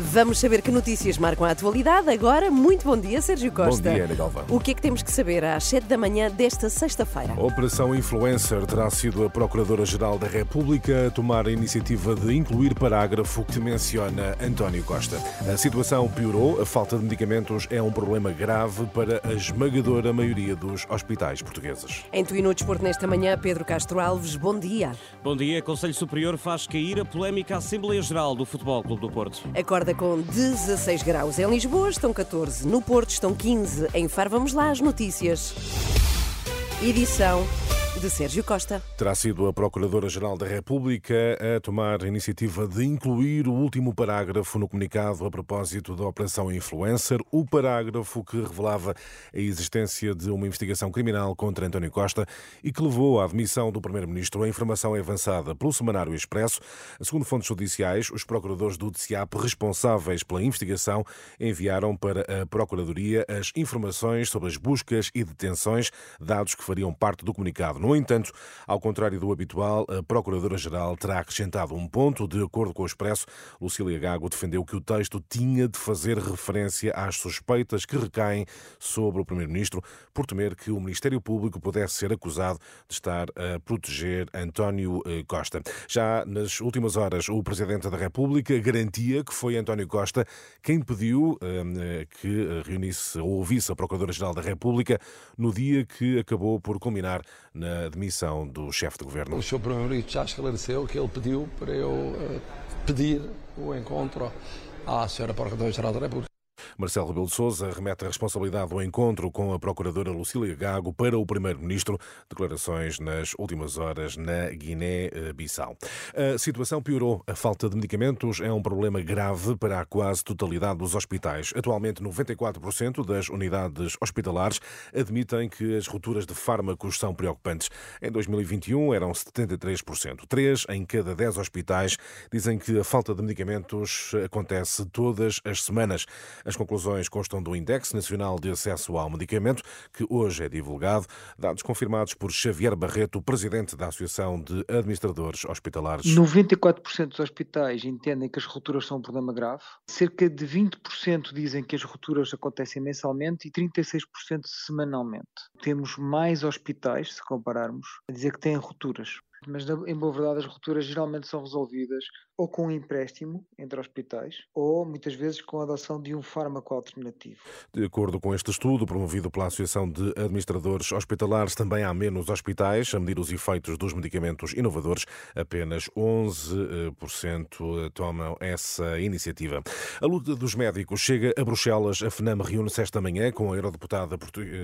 Vamos saber que notícias marcam a atualidade. Agora, muito bom dia, Sérgio Costa. Bom dia, Ana Galvão. O que é que temos que saber às 7 da manhã desta sexta-feira? A Operação Influencer terá sido a Procuradora-Geral da República a tomar a iniciativa de incluir parágrafo que menciona António Costa. A situação piorou, a falta de medicamentos é um problema grave para a esmagadora maioria dos hospitais portugueses. Em Tu e no Desporto nesta manhã, Pedro Castro Alves, bom dia. Bom dia. Conselho Superior faz cair a polémica Assembleia Geral do Futebol Clube do Porto. Acorda com 16 graus em Lisboa, estão 14 no Porto, estão 15 em Faro. Vamos lá às notícias. Edição de Sérgio Costa. Terá sido a Procuradora-Geral da República a tomar a iniciativa de incluir o último parágrafo no comunicado a propósito da Operação Influencer, o parágrafo que revelava a existência de uma investigação criminal contra António Costa e que levou à admissão do Primeiro-Ministro. A informação é avançada pelo Semanário Expresso. Segundo fontes judiciais, os procuradores do DCAP responsáveis pela investigação enviaram para a Procuradoria as informações sobre as buscas e detenções, dados que fariam parte do comunicado. No entanto, ao contrário do habitual, a Procuradora-Geral terá acrescentado um ponto. De acordo com o Expresso, Lucília Gago defendeu que o texto tinha de fazer referência às suspeitas que recaem sobre o Primeiro-Ministro por temer que o Ministério Público pudesse ser acusado de estar a proteger António eh, Costa. Já nas últimas horas, o Presidente da República garantia que foi António Costa quem pediu eh, que reunisse ou ouvisse a Procuradora-Geral da República no dia que acabou por culminar na admissão do chefe de governo. O Sr. Primeiro-Ministro já esclareceu que ele pediu para eu uh, pedir o encontro à Sra. Procuradora-Geral da República. Marcelo Rebelo de Sousa remete a responsabilidade do encontro com a procuradora Lucília Gago para o primeiro-ministro. Declarações nas últimas horas na Guiné-Bissau. A situação piorou. A falta de medicamentos é um problema grave para a quase totalidade dos hospitais. Atualmente, 94% das unidades hospitalares admitem que as rupturas de fármacos são preocupantes. Em 2021 eram 73%. Três em cada dez hospitais dizem que a falta de medicamentos acontece todas as semanas. As conclusões constam do Index Nacional de Acesso ao Medicamento, que hoje é divulgado, dados confirmados por Xavier Barreto, presidente da Associação de Administradores Hospitalares. 94% dos hospitais entendem que as rupturas são um problema grave, cerca de 20% dizem que as rupturas acontecem mensalmente e 36% semanalmente. Temos mais hospitais, se compararmos, a dizer que têm rupturas. Mas, em boa verdade, as rupturas geralmente são resolvidas ou com um empréstimo entre hospitais ou, muitas vezes, com a adoção de um fármaco alternativo. De acordo com este estudo, promovido pela Associação de Administradores Hospitalares, também há menos hospitais a medir os efeitos dos medicamentos inovadores. Apenas 11% tomam essa iniciativa. A luta dos médicos chega a Bruxelas. A FNAM reúne-se esta manhã com, eurodeputada,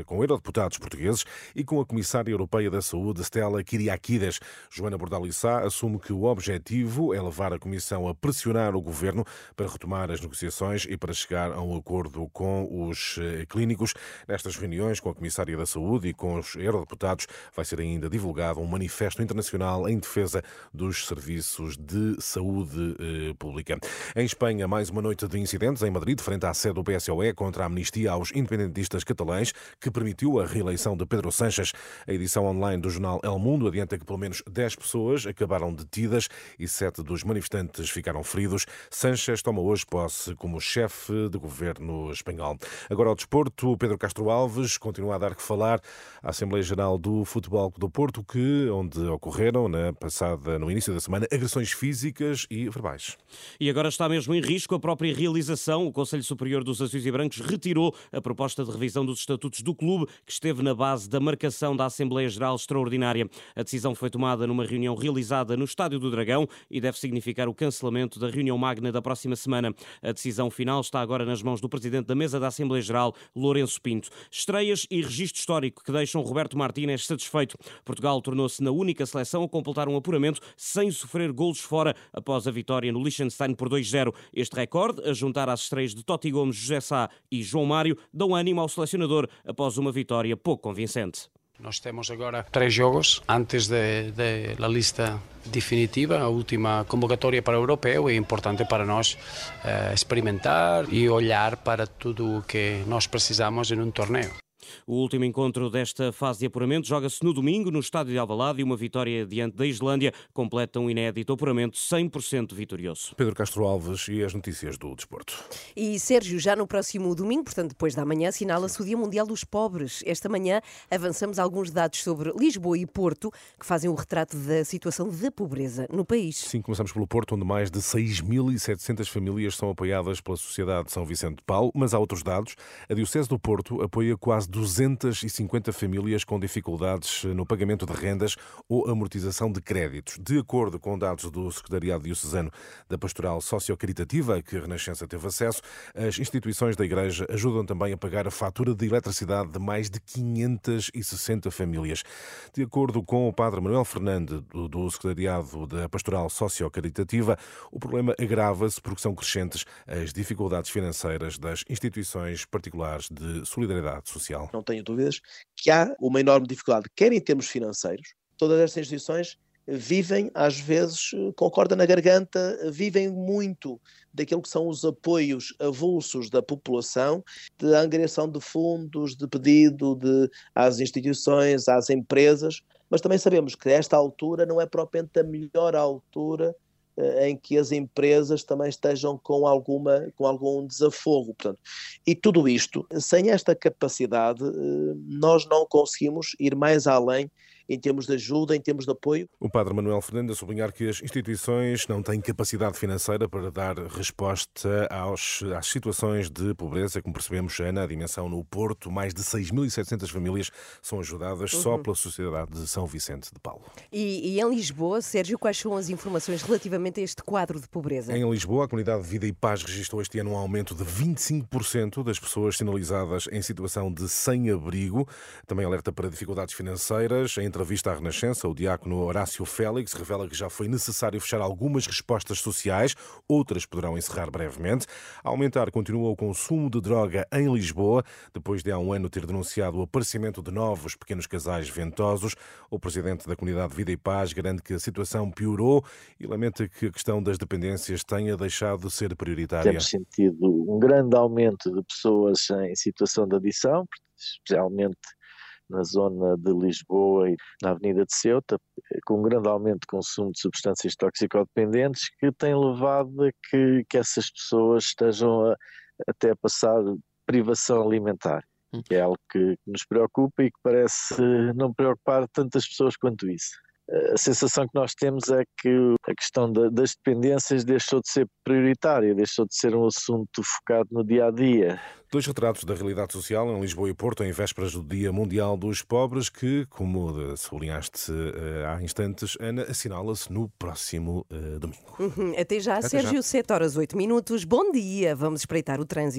com eurodeputados portugueses e com a Comissária Europeia da Saúde, Stella Kyriakides. Joana Bordalissá assume que o objetivo é levar a Comissão a pressionar o Governo para retomar as negociações e para chegar a um acordo com os eh, clínicos. Nestas reuniões com a Comissária da Saúde e com os eurodeputados vai ser ainda divulgado um manifesto internacional em defesa dos serviços de saúde eh, pública. Em Espanha, mais uma noite de incidentes em Madrid, frente à sede do PSOE contra a amnistia aos independentistas catalães, que permitiu a reeleição de Pedro Sanches. A edição online do jornal El Mundo adianta que pelo menos 10 pessoas acabaram detidas e sete dos manifestantes ficaram feridos. Sanches toma hoje posse como chefe de governo espanhol. Agora ao desporto, Pedro Castro Alves continua a dar que falar à Assembleia Geral do Futebol do Porto, que, onde ocorreram na passada, no início da semana, agressões físicas e verbais. E agora está mesmo em risco a própria realização. O Conselho Superior dos Azuis e Brancos retirou a proposta de revisão dos estatutos do clube, que esteve na base da marcação da Assembleia Geral Extraordinária. A decisão foi tomada numa reunião realizada no Estádio do Dragão e deve significar o cancelamento da reunião magna da próxima semana. A decisão final está agora nas mãos do presidente da mesa da Assembleia Geral, Lourenço Pinto. Estreias e registro histórico que deixam Roberto Martínez satisfeito. Portugal tornou-se na única seleção a completar um apuramento sem sofrer golos fora após a vitória no Liechtenstein por 2-0. Este recorde, a juntar às estreias de Totti Gomes, José Sá e João Mário, dão ânimo ao selecionador após uma vitória pouco convincente. Nós temos agora três jogos antes da lista definitiva, a última convocatória para o europeu. É importante para nós uh, experimentar e olhar para tudo o que nós precisamos em um torneio. O último encontro desta fase de apuramento joga-se no domingo no estádio de Alvalade e uma vitória diante da Islândia completa um inédito apuramento 100% vitorioso. Pedro Castro Alves e as notícias do desporto. E Sérgio, já no próximo domingo, portanto depois da manhã, assinala-se o Dia Mundial dos Pobres. Esta manhã avançamos alguns dados sobre Lisboa e Porto que fazem o retrato da situação da pobreza no país. Sim, começamos pelo Porto, onde mais de 6.700 famílias são apoiadas pela Sociedade de São Vicente de Paulo, mas há outros dados. A Diocese do Porto apoia quase 250 famílias com dificuldades no pagamento de rendas ou amortização de créditos. De acordo com dados do Secretariado Diocesano da Pastoral Sociocaritativa, que a Renascença teve acesso, as instituições da Igreja ajudam também a pagar a fatura de eletricidade de mais de 560 famílias. De acordo com o Padre Manuel Fernandes, do Secretariado da Pastoral Sociocaritativa, o problema agrava-se porque são crescentes as dificuldades financeiras das instituições particulares de solidariedade social não tenho dúvidas, que há uma enorme dificuldade, quer em termos financeiros, todas estas instituições vivem, às vezes, com corda na garganta, vivem muito daquilo que são os apoios avulsos da população, de angariação de fundos, de pedido de, às instituições, às empresas, mas também sabemos que esta altura não é propriamente a melhor altura em que as empresas também estejam com alguma com algum desafogo, portanto. E tudo isto, sem esta capacidade, eh, nós não conseguimos ir mais além em termos de ajuda, em termos de apoio. O padre Manuel Fernandes a sublinhar que as instituições não têm capacidade financeira para dar resposta aos, às situações de pobreza, como percebemos na dimensão no Porto, mais de 6.700 famílias são ajudadas uhum. só pela Sociedade de São Vicente de Paulo. E, e, em Lisboa, Sérgio, quais são as informações relativamente a este quadro de pobreza? Em Lisboa, a Comunidade de Vida e Paz registrou este ano um aumento de 25% das pessoas sinalizadas em situação de sem-abrigo. Também alerta para dificuldades financeiras. Em entrevista à Renascença, o diácono Horácio Félix revela que já foi necessário fechar algumas respostas sociais, outras poderão encerrar brevemente. A aumentar continua o consumo de droga em Lisboa, depois de há um ano ter denunciado o aparecimento de novos pequenos casais ventosos. O presidente da Comunidade Vida e Paz garante que a situação piorou e lamenta que a questão das dependências tenha deixado de ser prioritária. Temos sentido um grande aumento de pessoas em situação de adição, especialmente na zona de Lisboa e na Avenida de Ceuta, com um grande aumento de consumo de substâncias toxicodependentes que tem levado a que, que essas pessoas estejam a, até a passar privação alimentar, que é algo que nos preocupa e que parece não preocupar tantas pessoas quanto isso a sensação que nós temos é que a questão das dependências deixou de ser prioritária, deixou de ser um assunto focado no dia a dia. Dois retratos da realidade social em Lisboa e Porto, em vésperas do Dia Mundial dos Pobres, que, como sublinhaste uh, há instantes, Ana, assinala-se no próximo uh, domingo. Uhum. Até já, Até Sérgio, já. 7 horas 8 minutos. Bom dia, vamos espreitar o trânsito.